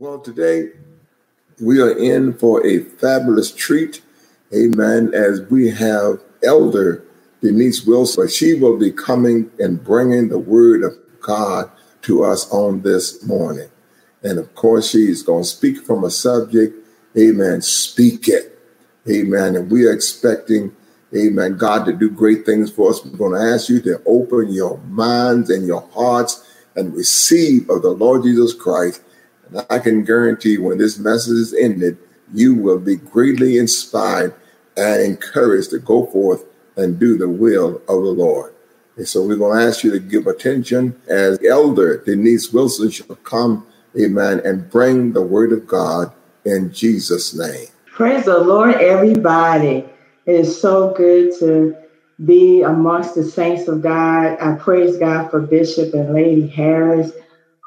Well, today we are in for a fabulous treat. Amen. As we have Elder Denise Wilson, she will be coming and bringing the word of God to us on this morning. And of course, she's going to speak from a subject. Amen. Speak it. Amen. And we are expecting, amen, God to do great things for us. We're going to ask you to open your minds and your hearts and receive of the Lord Jesus Christ I can guarantee when this message is ended, you will be greatly inspired and encouraged to go forth and do the will of the Lord. And so we're going to ask you to give attention as Elder Denise Wilson shall come, amen, and bring the word of God in Jesus' name. Praise the Lord, everybody. It is so good to be amongst the saints of God. I praise God for Bishop and Lady Harris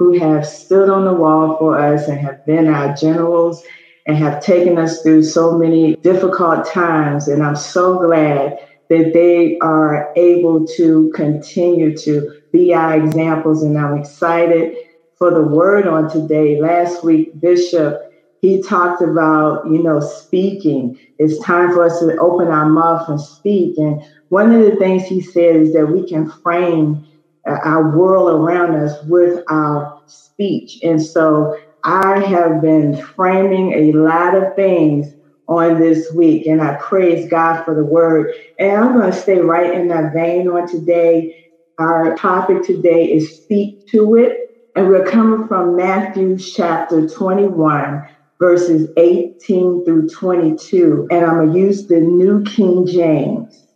who have stood on the wall for us and have been our generals and have taken us through so many difficult times. And I'm so glad that they are able to continue to be our examples. And I'm excited for the word on today. Last week, Bishop, he talked about, you know, speaking. It's time for us to open our mouth and speak. And one of the things he said is that we can frame uh, our world around us with our speech. And so I have been framing a lot of things on this week, and I praise God for the word. And I'm going to stay right in that vein on today. Our topic today is speak to it. And we're coming from Matthew chapter 21, verses 18 through 22. And I'm going to use the New King James.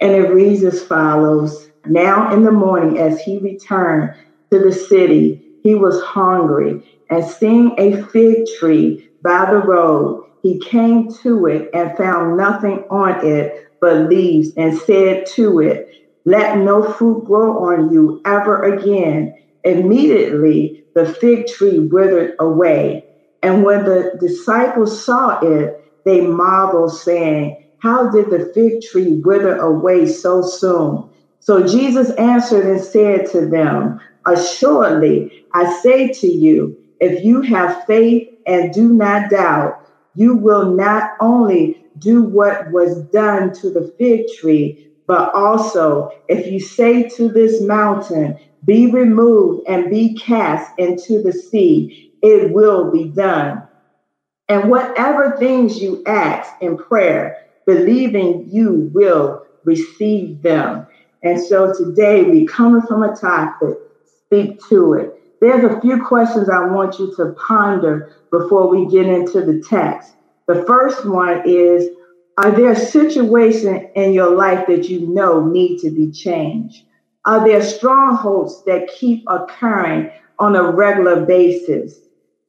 And it reads as follows now in the morning, as he returned to the city, he was hungry, and seeing a fig tree by the road, he came to it and found nothing on it but leaves, and said to it, Let no fruit grow on you ever again. Immediately the fig tree withered away. And when the disciples saw it, they marveled, saying, How did the fig tree wither away so soon? So Jesus answered and said to them, Assuredly, I say to you, if you have faith and do not doubt, you will not only do what was done to the fig tree, but also if you say to this mountain, Be removed and be cast into the sea, it will be done. And whatever things you ask in prayer, believing you will receive them. And so today we coming from a topic, speak to it. There's a few questions I want you to ponder before we get into the text. The first one is Are there situations in your life that you know need to be changed? Are there strongholds that keep occurring on a regular basis?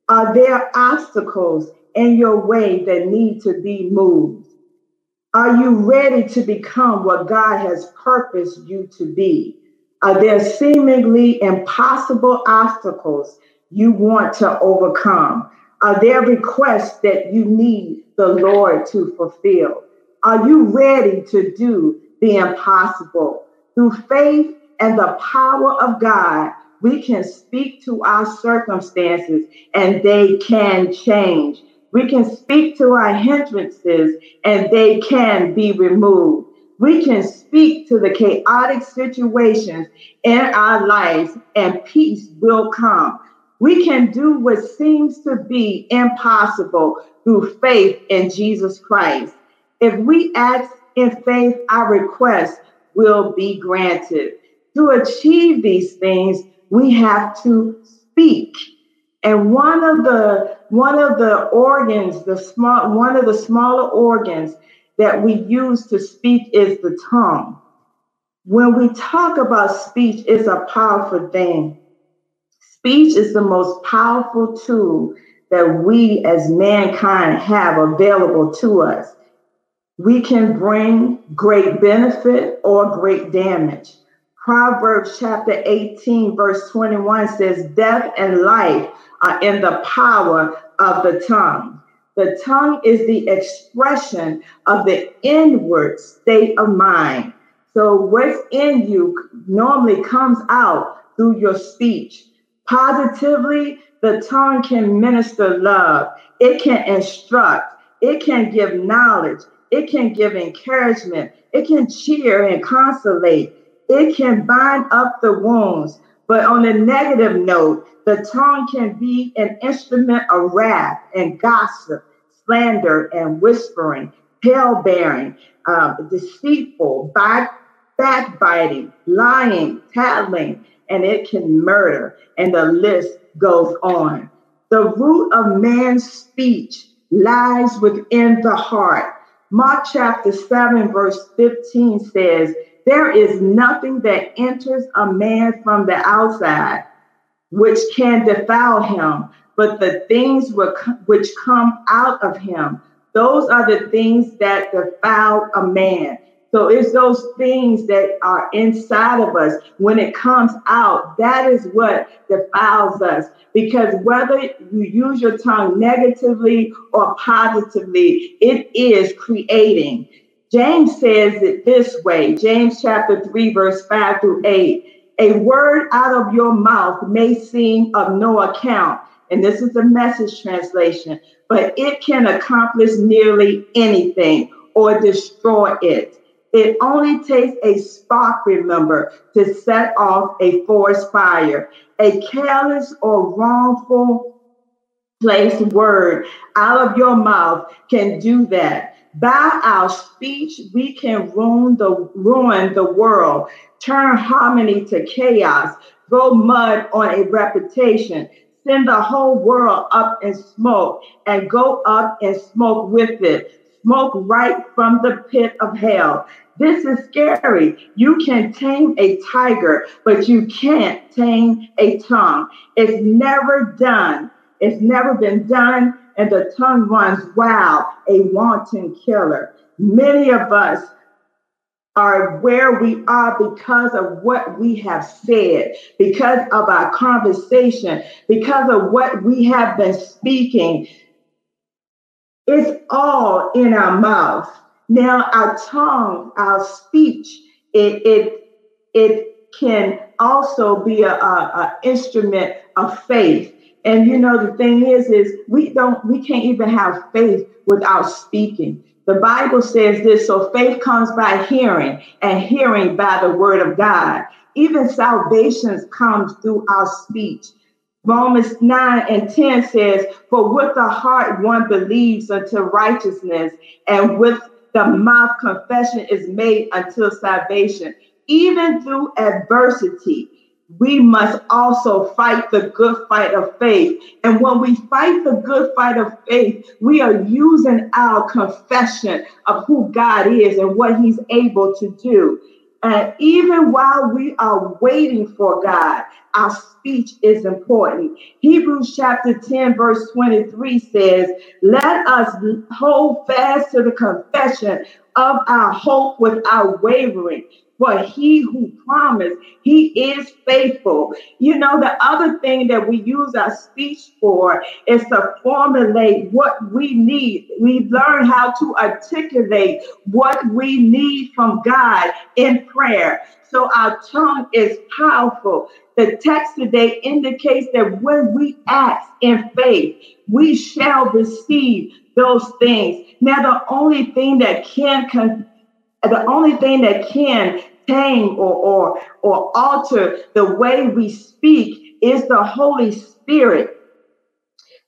Are there obstacles in your way that need to be moved? Are you ready to become what God has purposed you to be? Are there seemingly impossible obstacles you want to overcome? Are there requests that you need the Lord to fulfill? Are you ready to do the impossible? Through faith and the power of God, we can speak to our circumstances and they can change. We can speak to our hindrances and they can be removed. We can speak to the chaotic situations in our lives and peace will come. We can do what seems to be impossible through faith in Jesus Christ. If we ask in faith, our request will be granted. To achieve these things, we have to speak. And one of the one of the organs, the small one of the smaller organs that we use to speak is the tongue. When we talk about speech, it's a powerful thing. Speech is the most powerful tool that we as mankind have available to us. We can bring great benefit or great damage. Proverbs chapter 18, verse 21 says, Death and life are in the power of the tongue. The tongue is the expression of the inward state of mind. So, what's in you normally comes out through your speech. Positively, The tongue can minister love, it can instruct, it can give knowledge, it can give encouragement, it can cheer and consolate, it can bind up the wounds. But on a negative note, the tongue can be an instrument of wrath and gossip, slander and whispering, tale bearing, um, deceitful, back, backbiting, lying, tattling, and it can murder. And the list goes on. The root of man's speech lies within the heart. Mark chapter 7, verse 15 says, There is nothing that enters a man from the outside which can defile him, but the things which come out of him, those are the things that defile a man. So it's those things that are inside of us. When it comes out, that is what defiles us. Because whether you use your tongue negatively or positively, it is creating. James says it this way James chapter 3, verse 5 through 8. A word out of your mouth may seem of no account. And this is the message translation, but it can accomplish nearly anything or destroy it. It only takes a spark, remember, to set off a forest fire. A careless or wrongful placed word out of your mouth can do that. By our speech, we can ruin the ruin the world, turn harmony to chaos, throw mud on a reputation, send the whole world up in smoke, and go up in smoke with it. Smoke right from the pit of hell. This is scary. You can tame a tiger, but you can't tame a tongue. It's never done. It's never been done, and the tongue runs wild, a wanton killer. Many of us are where we are because of what we have said, because of our conversation, because of what we have been speaking. It's all in our mouth. Now, our tongue, our speech, it it it can also be a, a, a instrument of faith. And you know, the thing is, is we don't, we can't even have faith without speaking. The Bible says this so faith comes by hearing, and hearing by the word of God. Even salvation comes through our speech. Romans 9 and 10 says, For with the heart one believes unto righteousness, and with the mouth confession is made until salvation. Even through adversity, we must also fight the good fight of faith. And when we fight the good fight of faith, we are using our confession of who God is and what He's able to do. And even while we are waiting for God, our speech is important. Hebrews chapter 10, verse 23 says, Let us hold fast to the confession of our hope without wavering. For he who promised, he is faithful. You know, the other thing that we use our speech for is to formulate what we need. We learn how to articulate what we need from God in prayer. So our tongue is powerful. The text today indicates that when we act in faith, we shall receive those things. Now, the only thing that can con- the only thing that can tame or, or, or alter the way we speak is the Holy Spirit.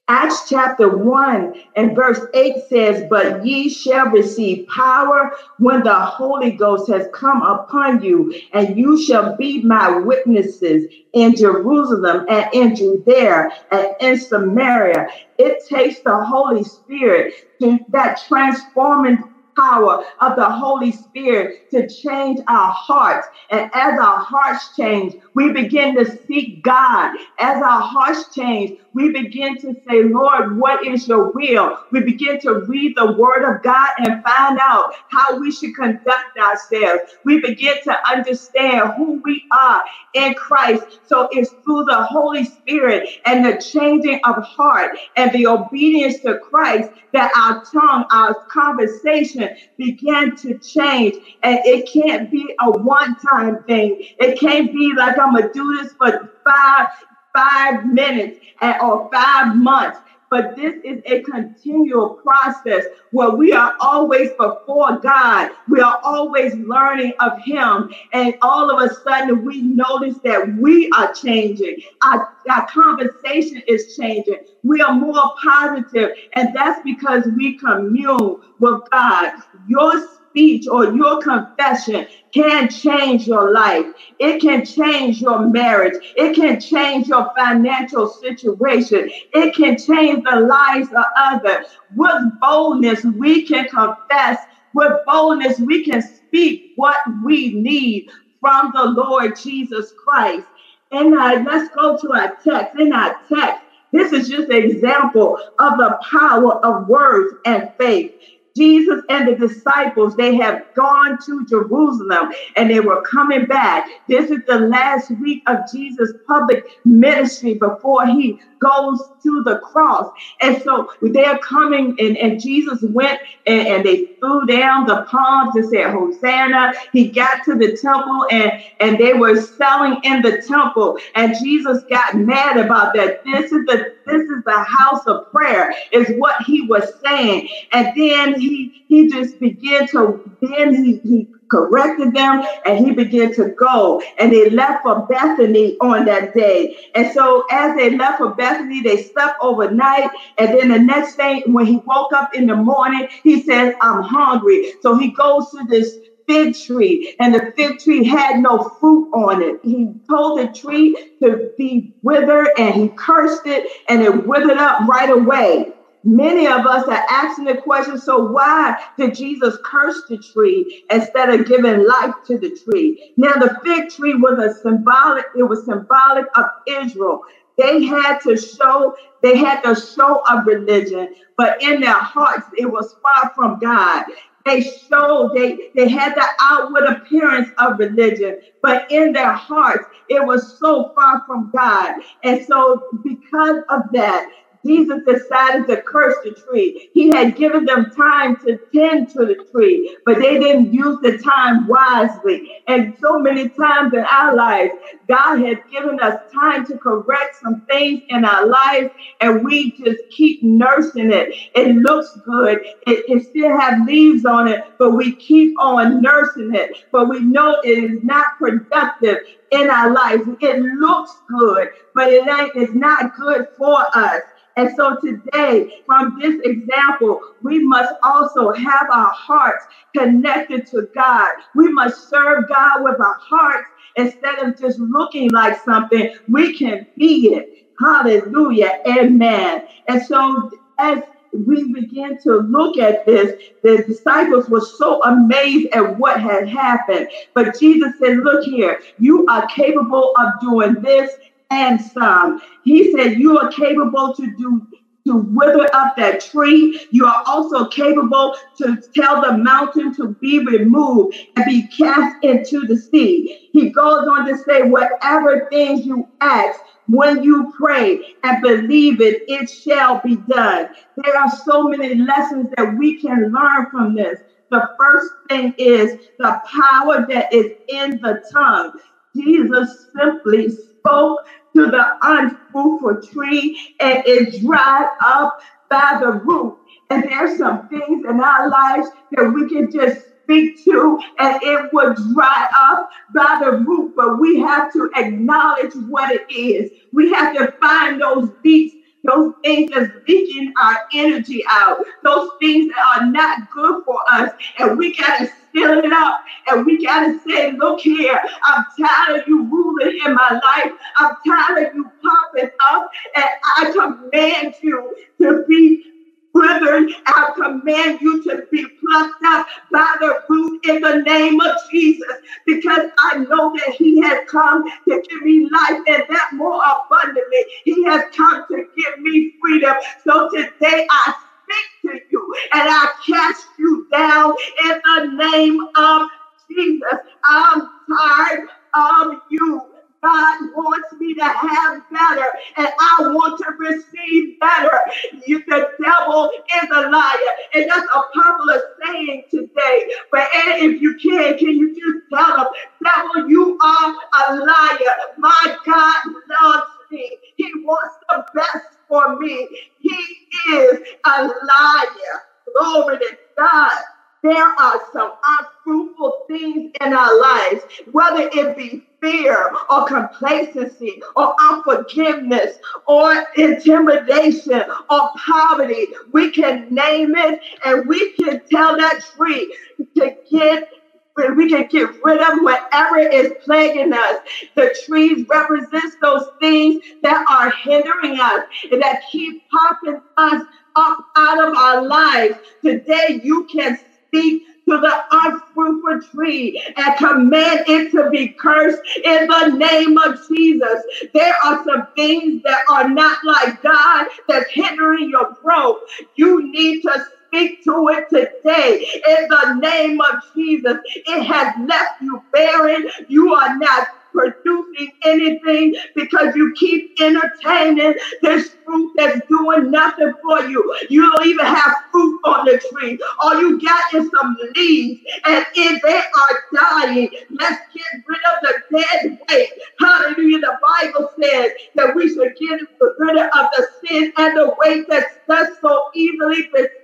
Acts chapter 1 and verse 8 says, But ye shall receive power when the Holy Ghost has come upon you, and you shall be my witnesses in Jerusalem and in Judea and in Samaria. It takes the Holy Spirit to that transforming power of the Holy Spirit to change our hearts. And as our hearts change, we begin to seek God. As our hearts change, we begin to say, Lord, what is your will? We begin to read the word of God and find out how we should conduct ourselves. We begin to understand who we are in Christ. So it's through the Holy Spirit and the changing of heart and the obedience to Christ that our tongue, our conversation began to change. And it can't be a one time thing. It can't be like I'm going to do this for five five minutes or five months but this is a continual process where we are always before God. We are always learning of Him. And all of a sudden, we notice that we are changing. Our, our conversation is changing. We are more positive, And that's because we commune with God. Your speech or your confession can change your life. It can change your marriage. It can change your financial situation. It can change the lives of others. With boldness, we can confess. With boldness, we can speak what we need from the Lord Jesus Christ. And uh, let's go to our text. In our text, this is just an example of the power of words and faith. Jesus and the disciples, they have gone to Jerusalem and they were coming back. This is the last week of Jesus' public ministry before he goes to the cross. And so they're coming, and, and Jesus went and, and they threw down the palms and said, Hosanna. He got to the temple and, and they were selling in the temple. And Jesus got mad about that. This is the this is the house of prayer, is what he was saying. And then he he just began to then he, he corrected them and he began to go. And they left for bethany on that day. And so as they left for bethany they slept overnight. And then the next day when he woke up in the morning he says i'm hungry. So he goes to this fig tree and the fig tree had no fruit on it. He told the tree to be withered and he cursed it and it withered up right away Many of us are asking the question so why did Jesus curse the tree instead of giving life to the tree? Now, the fig tree was a symbolic, it was symbolic of Israel. They had to show, they had to show a religion, but in their hearts, it was far from God. They showed, they, they had the outward appearance of religion, but in their hearts, it was so far from God. And so, because of that, Jesus decided to curse the tree. He had given them time to tend to the tree, but they didn't use the time wisely. And so many times in our lives, God has given us time to correct some things in our lives, and we just keep nursing it. It looks good. It, it still have leaves on it, but we keep on nursing it. But we know it is not productive in our lives. It looks good, but it ain't. It's not good for us. And so today, from this example, we must also have our hearts connected to God. We must serve God with our hearts instead of just looking like something. We can be it. Hallelujah. Amen. And so as we begin to look at this, the disciples were so amazed at what had happened. But Jesus said, Look here, you are capable of doing this and some. He said, You are capable to do to wither up that tree. You are also capable to tell the mountain to be removed and be cast into the sea. He goes on to say, Whatever things you ask, when you pray and believe it, it shall be done. There are so many lessons that we can learn from this. The first thing is the power that is in the tongue. Jesus simply spoke to the unfruitful tree and it dried up by the root. And there's some things in our lives that we can just speak to and it would dry up by the root, but we have to acknowledge what it is. We have to find those beats those things that's leaking our energy out, those things that are not good for us. And we got to fill it up and we got to say, look here, I'm tired of you ruling in my life. I'm tired of you popping up and I command you to be I command you to be plucked up by the root in the name of Jesus, because I know that He has come to give me life and that more abundantly. He has come to give me freedom. So today I speak to you and I cast you down in the name of Jesus. I'm tired of you God wants me to have better, and I want to receive better. You, the devil is a liar, and that's a popular saying today. But if you can, can you just tell them, devil, you are a liar. My God loves me. He wants the best for me. He is a liar. Glory to God. There are some unfruitful things in our lives, whether it be fear or complacency or unforgiveness or intimidation or poverty. We can name it and we can tell that tree to get we can get rid of whatever is plaguing us. The trees represent those things that are hindering us and that keep popping us up out of our lives. Today, you can speak to the unfruitful tree and command it to be cursed in the name of Jesus. There are some things that are not like God that's hindering your growth. You need to speak to it today in the name of Jesus. It has left you barren. You are not producing anything because you keep entertaining this fruit that's doing nothing for you. You don't even have fruit on the tree. All you got is some leaves, and if they are dying, let's get rid of the dead weight. Hallelujah. The Bible says that we should get rid of the sin and the weight that does so easily beset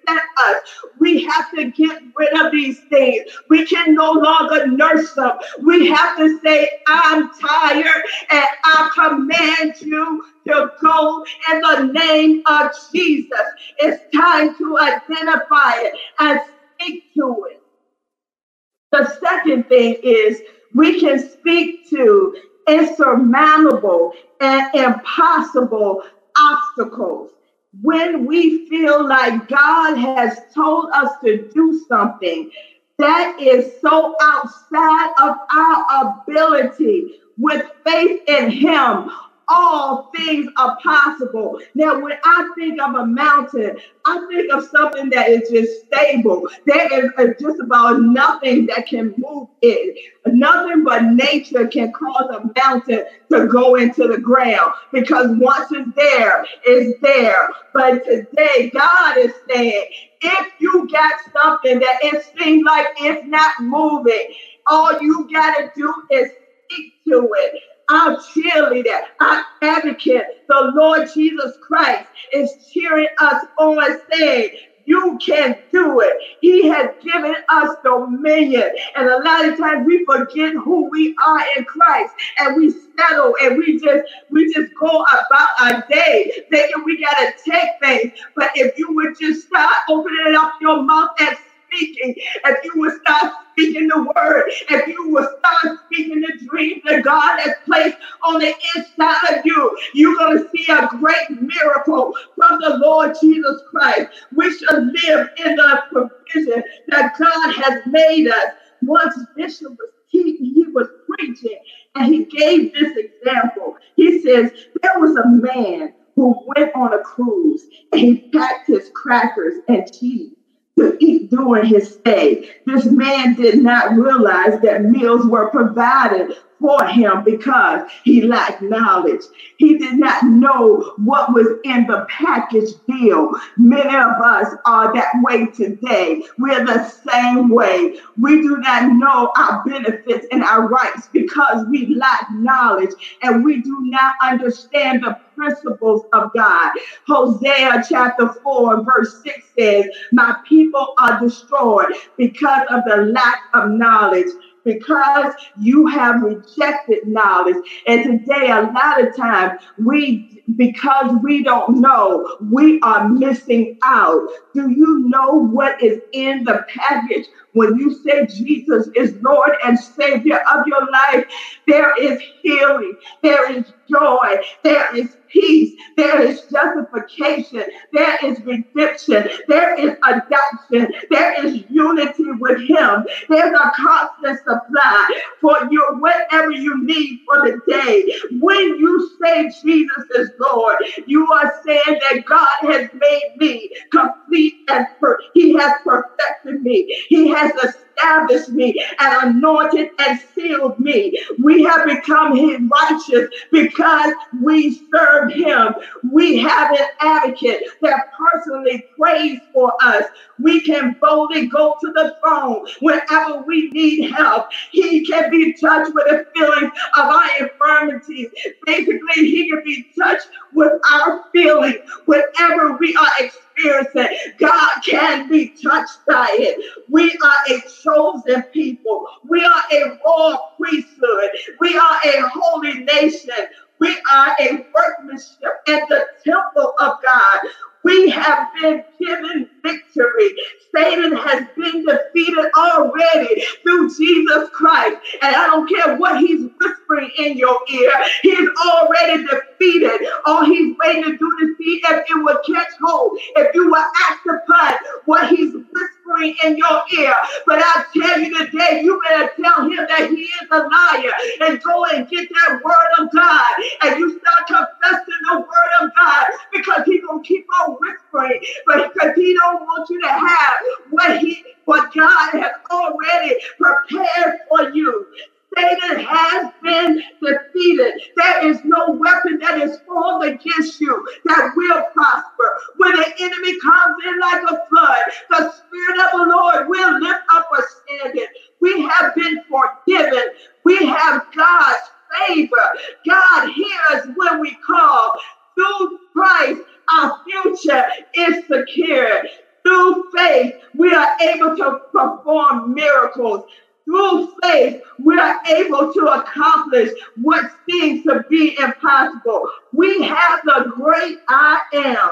us. We have to get rid of these things. We can no longer nurse them. We have to say, I'm tired, and I command you to go in the name of Jesus. It's time to identify it and speak to it. The second thing is we can speak to insurmountable and impossible obstacles. When we feel like God has told us to do something that is so outside of our ability, with faith in Him, all things are possible. Now, when I think of a mountain, I think of something that is just stable. There is just about nothing that can move it. Nothing but nature can cause a mountain to go into the ground because once it's there, it's there. But today, God is saying, if you got something that it seems like it's not moving, all you got to do is speak to it our cheerleader, our advocate, the Lord Jesus Christ, is cheering us on, saying, you can do it. He has given us dominion. And a lot of times we forget who we are in Christ and we settle and we just we just go about our day thinking we gotta take things. But if you would just start opening up your mouth and speaking, if you will start speaking the word, if you will start speaking the dreams that God has placed on the inside of you, you're going to see a great miracle from the Lord Jesus Christ. We should live in the provision that God has made us. Once Bishop was he, he was preaching and he gave this example. He says, There was a man who went on a cruise and he packed his crackers and cheese to eat during his stay. This man did not realize that meals were provided for him because he lacked knowledge. He did not know what was in the package deal. Many of us are that way today. We're the same way. We do not know our benefits and our rights because we lack knowledge and we do not understand the principles of God. Hosea chapter 4 verse 6 says, My people are destroyed because of the lack of knowledge because you have rejected knowledge. And today, a lot of times, we, because we don't know, we are missing out. Do you know what is in the package? When you say Jesus is Lord and Savior of your life, there is healing, there is joy, there is peace, there is justification, there is redemption, there is adoption, there is unity with Him. There's a constant supply for you, whatever you need for the day. When you say Jesus is Lord, you are saying that God has made me complete and per- He has perfected me. He has established me and anointed and sealed me. We have become His righteous because we serve Him. We have an advocate that personally prays for us. We can boldly go to the throne whenever we need help. He can be touched with the feelings of our infirmities. Basically, He can be touched with our feelings whatever we are experiencing. God can be touched by it. We are a chosen people. We are a royal priesthood. We are a holy nation. We are a workmanship at the temple of God. We have been given victory. Satan has been defeated already through Jesus Christ. And I don't care what he's whispering in your ear, he's already defeated. All he's waiting to do to see if it will catch hold, if you will act upon what he's whispering in your ear. But I tell you today, you better tell him that he is a liar and go and get that word of God. And you start confessing the word of God because he's going to keep on whispering, but because he don't want you to have what he what God has already prepared for you. Satan has been defeated. There is no weapon that is formed against you that will prosper. When the enemy comes in like a flood, the Spirit of the Lord will lift up a standard. We have been forgiven. We have God's favor. God hears when we call. Through Christ, our future is secure. Through faith, we are able to perform miracles. Through faith, we are able to accomplish what seems to be impossible. We have the great I am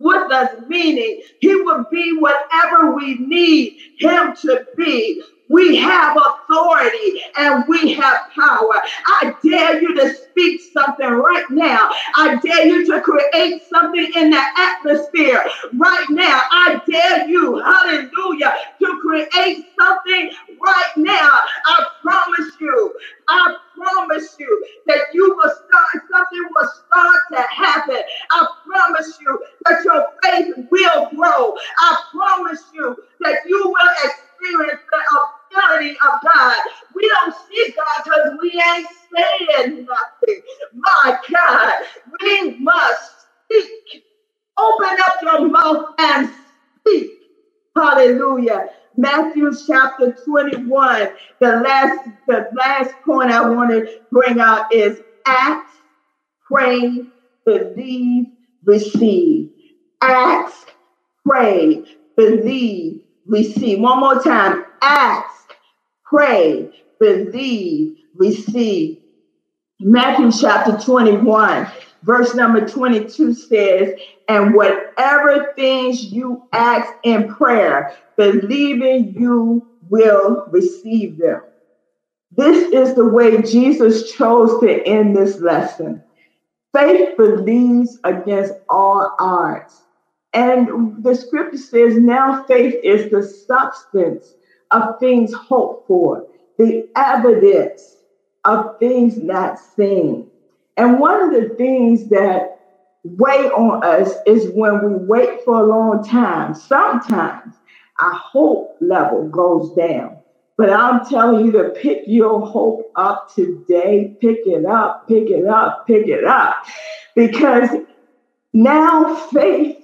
with us, meaning he will be whatever we need him to be. We have authority and we have power. I dare you to speak something right now. I dare you to create something in the atmosphere right now. I dare you, hallelujah, to create something right now. I promise you, I promise you that you will start, something will start to happen. I promise you that your faith will grow. I promise you that you will experience the ability of God. We don't see God because we ain't saying nothing. My God, we must speak. Open up your mouth and speak. Hallelujah. Matthew chapter 21. The last, the last point I want to bring out is ask, pray, believe, receive. Ask, pray, believe, receive. One more time. Ask, pray, believe, receive. Matthew chapter 21, verse number 22 says, And whatever things you ask in prayer, believing you will receive them. This is the way Jesus chose to end this lesson. Faith believes against all odds. And the scripture says, now faith is the substance of things hoped for, the evidence of things not seen. And one of the things that weigh on us is when we wait for a long time. Sometimes our hope level goes down. But I'm telling you to pick your hope up today. Pick it up, pick it up, pick it up. Because now faith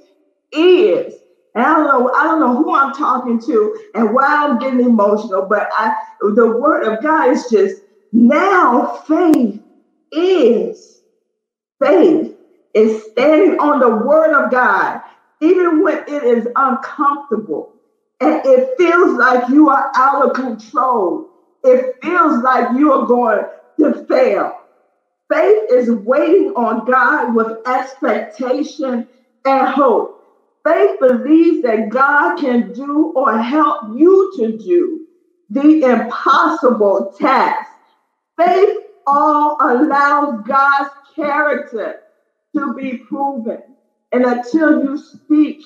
is. And I don't know, I don't know who I'm talking to and why I'm getting emotional, but I the word of God is just now faith is faith is standing on the word of God, even when it is uncomfortable and it feels like you are out of control. It feels like you are going to fail. Faith is waiting on God with expectation and hope. Faith believes that God can do or help you to do the impossible task. Faith all allows God's character to be proven. And until you speak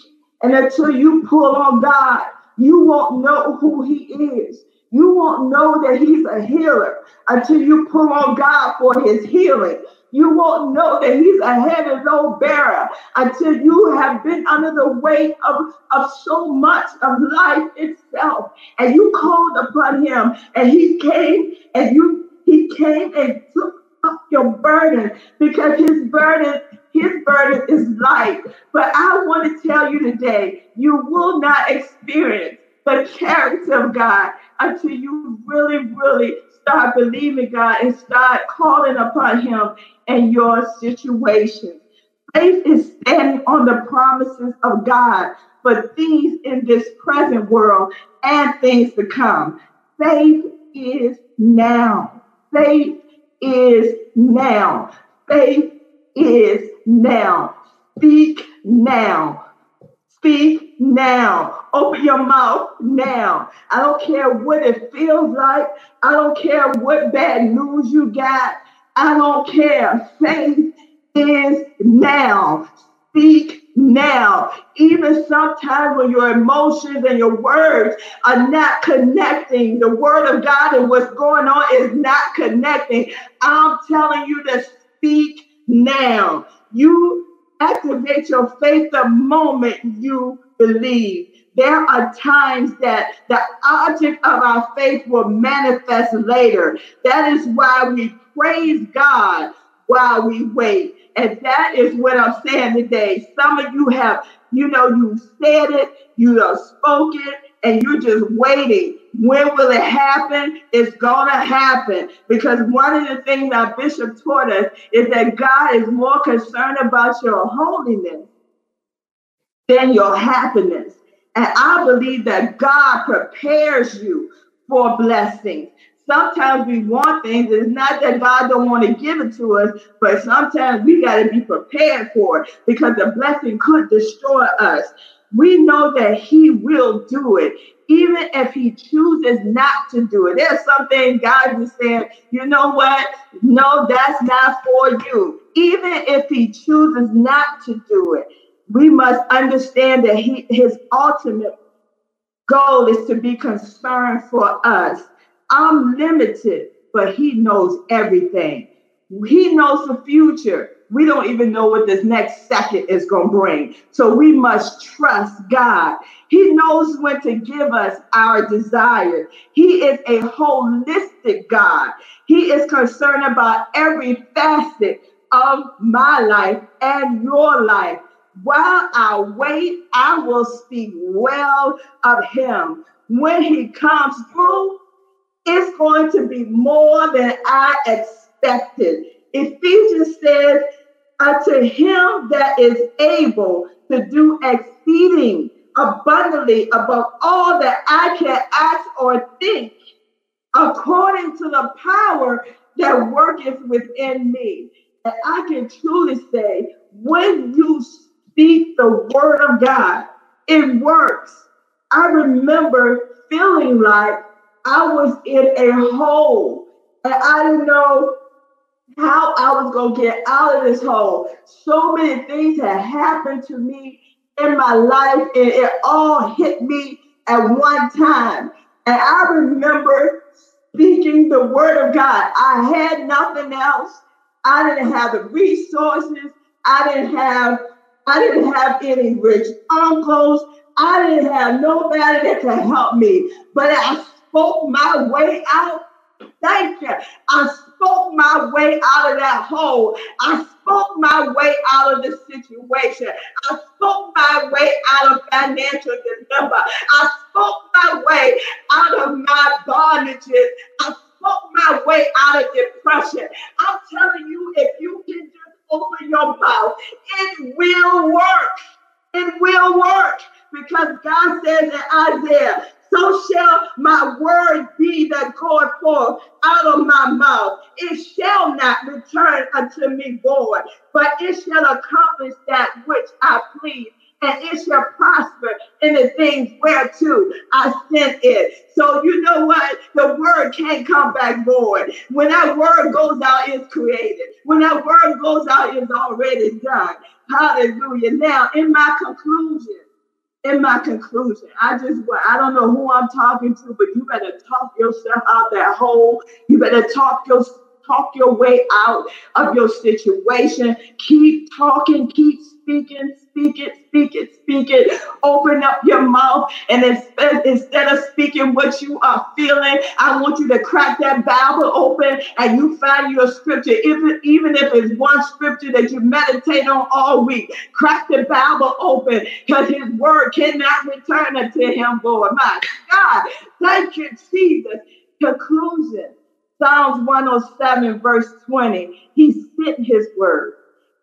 and until you pull on God, you won't know who He is. You won't know that He's a healer until you pull on God for His healing. You won't know that he's a heavy load bearer until you have been under the weight of, of so much of life itself. And you called upon him and he came and you he came and took up your burden because his burden his burden is light. But I want to tell you today, you will not experience the character of God until you really, really start believing God and start calling upon Him in your situation. Faith is standing on the promises of God for things in this present world and things to come. Faith is now. Faith is now. Faith is now. Speak now. Speak now. Open your mouth now. I don't care what it feels like. I don't care what bad news you got. I don't care. Faith is now. Speak now. Even sometimes when your emotions and your words are not connecting, the word of God and what's going on is not connecting. I'm telling you to speak now. You activate your faith the moment you believe. There are times that the object of our faith will manifest later. That is why we praise God while we wait. And that is what I'm saying today. Some of you have, you know, you said it, you have spoken, and you're just waiting. When will it happen? It's going to happen. Because one of the things our bishop taught us is that God is more concerned about your holiness than your happiness. And I believe that God prepares you for blessings. Sometimes we want things. It's not that God don't want to give it to us, but sometimes we got to be prepared for it because the blessing could destroy us we know that he will do it, even if he chooses not to do it. There's something God is saying, you know what? No, that's not for you. Even if he chooses not to do it, we must understand that he, his ultimate goal is to be concerned for us. I'm limited, but he knows everything. He knows the future we don't even know what this next second is going to bring. So we must trust God. He knows when to give us our desires. He is a holistic God. He is concerned about every facet of my life and your life. While I wait, I will speak well of him. When he comes through, it's going to be more than I expected. Ephesians says, unto him that is able to do exceeding abundantly above all that I can ask or think, according to the power that worketh within me. And I can truly say, when you speak the word of God, it works. I remember feeling like I was in a hole and I didn't know how I was going to get out of this hole. So many things had happened to me in my life, and it all hit me at one time. And I remember speaking the word of God. I had nothing else. I didn't have the resources. I didn't have I didn't have any rich uncles. I didn't have nobody that could help me. But I spoke my way out. Thank you. I spoke my way out of that hole. I spoke my way out of the situation. I spoke my way out of financial dilemma. I spoke my way out of my bondages. I spoke my way out of depression. I'm telling you, if you can just open your mouth, it will work. It will work because God says in Isaiah so shall my word be that goeth forth out of my mouth. It shall not return unto me void, but it shall accomplish that which I please and it shall prosper in the things whereto I sent it. So you know what? The word can't come back void. When that word goes out, it's created. When that word goes out, it's already done. Hallelujah. Now, in my conclusion, in my conclusion, I just I don't know who I'm talking to, but you better talk yourself out that hole. You better talk your talk your way out of your situation. Keep talking, keep speaking, speak it, speak it, speak it. Open up your mouth and instead of speaking what you are feeling, I want you to crack that Bible open and you find your scripture. If even if it's one scripture that you meditate on all week, crack the Bible open because his word cannot return unto him, Lord. My God, thank you, Jesus. Conclusion. Psalms 107, verse 20. He sent his word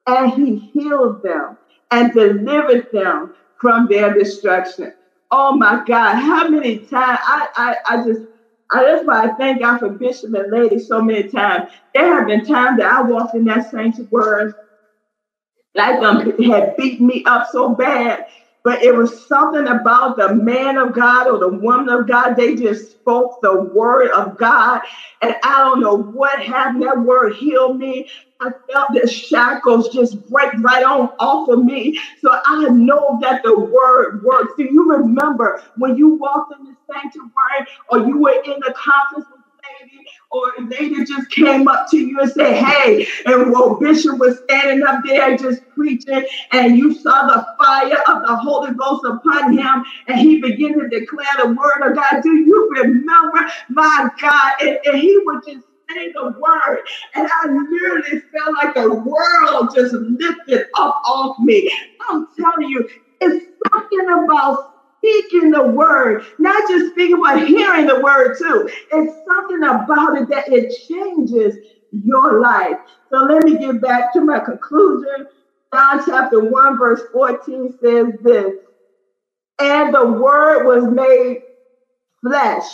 and he healed them and delivered them from their destruction. Oh my God, how many times I, I, I just I, that's why I thank God for Bishop and Lady so many times. There have been times that I walked in that sanctuary like them had beat me up so bad but it was something about the man of God or the woman of God. They just spoke the word of God. And I don't know what happened. That word healed me. I felt the shackles just break right on off of me. So I know that the word works. Do you remember when you walked in the sanctuary or you were in the conference lady or lady just came up to you and said, Hey, and while Bishop was standing up there just preaching, and you saw the fire of the Holy Ghost upon him, and he began to declare the word of God. Do you remember, my God? And, and he would just the word, and I literally felt like the world just lifted up off me. I'm telling you, it's something about speaking the word, not just speaking, but hearing the word too. It's something about it that it changes your life. So let me get back to my conclusion. John chapter 1, verse 14 says this And the word was made flesh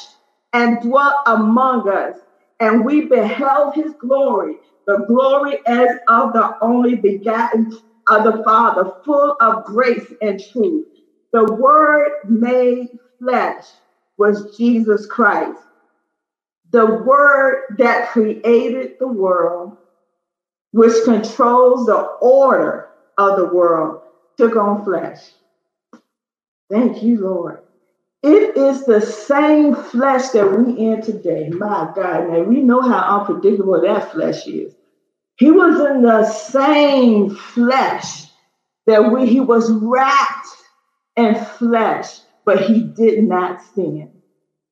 and dwelt among us, and we beheld his glory, the glory as of the only begotten of the Father, full of grace and truth. The Word made flesh was Jesus Christ. The Word that created the world, which controls the order of the world, took on flesh. Thank you, Lord. It is the same flesh that we in today. My God, man, we know how unpredictable that flesh is. He was in the same flesh that we, he was wrapped and flesh, but he did not sin.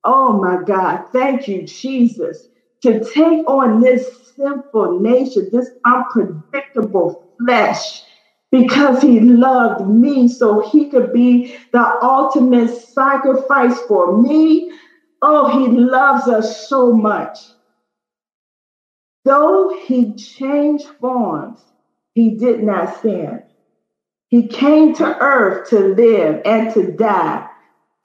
Oh my God, thank you, Jesus, to take on this sinful nature, this unpredictable flesh, because he loved me so he could be the ultimate sacrifice for me. Oh, he loves us so much. Though he changed forms, he did not sin. He came to earth to live and to die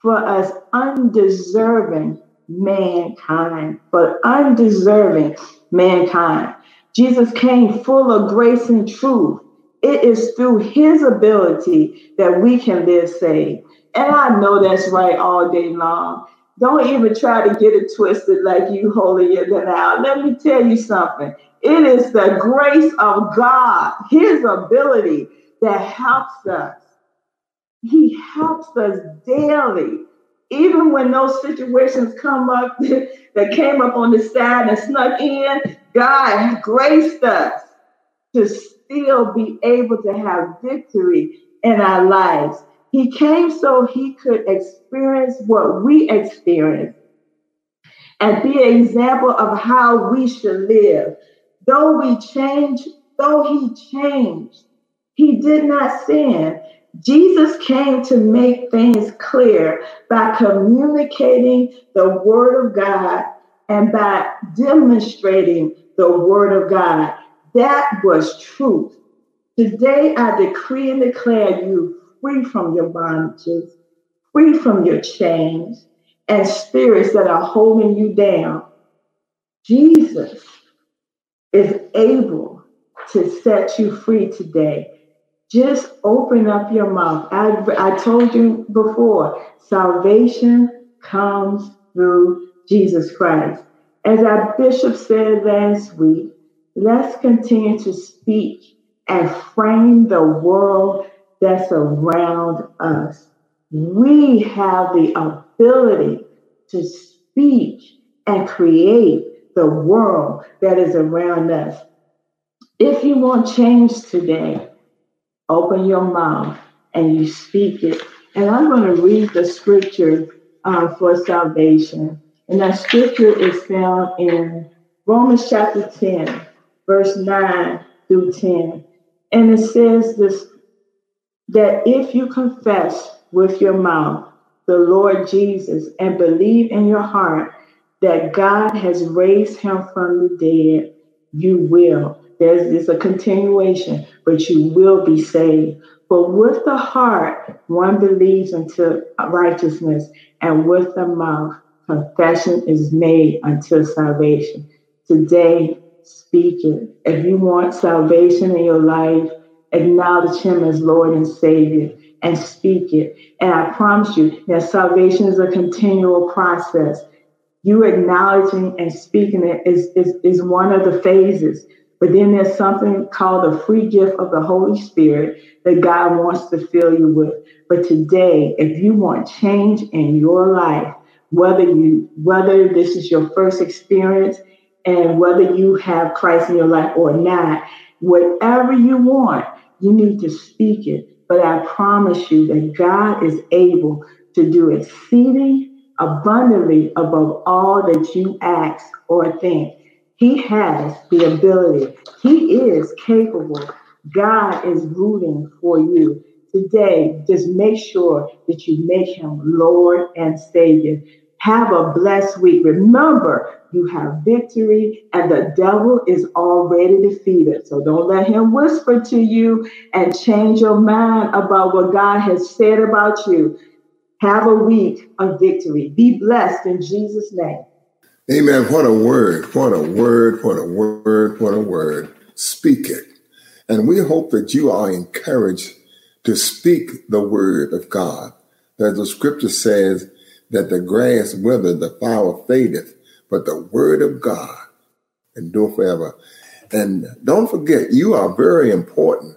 for us undeserving mankind, for undeserving mankind. Jesus came full of grace and truth. It is through his ability that we can live saved. And I know that's right all day long. Don't even try to get it twisted like you holier than thou. Let me tell you something. It is the grace of God, his ability that helps us. He helps us daily. Even when those situations come up that came up on the side and snuck in, God graced us to still be able to have victory in our lives. He came so he could experience what we experience and be an example of how we should live. Though we change, though he changed, he did not sin. Jesus came to make things clear by communicating the Word of God and by demonstrating the Word of God. That was truth. Today, I decree and declare you free from your bondages, free from your chains and spirits that are holding you down. Jesus is able to set you free today. Just open up your mouth. I, I told you before, salvation comes through Jesus Christ. As our bishop said last week, let's continue to speak and frame the world that's around us. We have the ability to speak and create the world that is around us. If you want change today, open your mouth and you speak it. And I'm going to read the scripture uh, for salvation. And that scripture is found in Romans chapter 10, verse 9 through 10. And it says this that if you confess with your mouth the Lord Jesus and believe in your heart that God has raised him from the dead, you will. There's, there's a continuation, but you will be saved. For with the heart one believes unto righteousness, and with the mouth confession is made unto salvation. Today, speak it. If you want salvation in your life, acknowledge Him as Lord and Savior and speak it. And I promise you that salvation is a continual process. You acknowledging and speaking it is, is, is one of the phases. But then there's something called the free gift of the Holy Spirit that God wants to fill you with. But today, if you want change in your life, whether you whether this is your first experience and whether you have Christ in your life or not, whatever you want, you need to speak it. But I promise you that God is able to do exceeding abundantly above all that you ask or think. He has the ability. He is capable. God is rooting for you. Today, just make sure that you make him Lord and Savior. Have a blessed week. Remember, you have victory and the devil is already defeated. So don't let him whisper to you and change your mind about what God has said about you. Have a week of victory. Be blessed in Jesus' name. Amen. What a word. What a word. What a word. What a word. Speak it. And we hope that you are encouraged to speak the word of God. As the scripture says that the grass withereth, the flower fadeth, but the word of God endure forever. And don't forget, you are very important.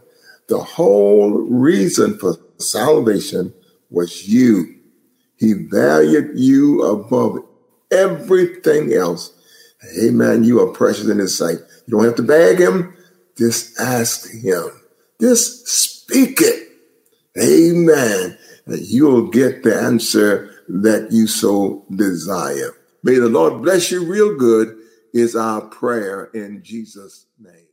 The whole reason for salvation was you. He valued you above everything else. Amen. You are precious in his sight. You don't have to beg him. Just ask him. Just speak it. Amen. And you'll get the answer that you so desire. May the Lord bless you real good is our prayer in Jesus' name.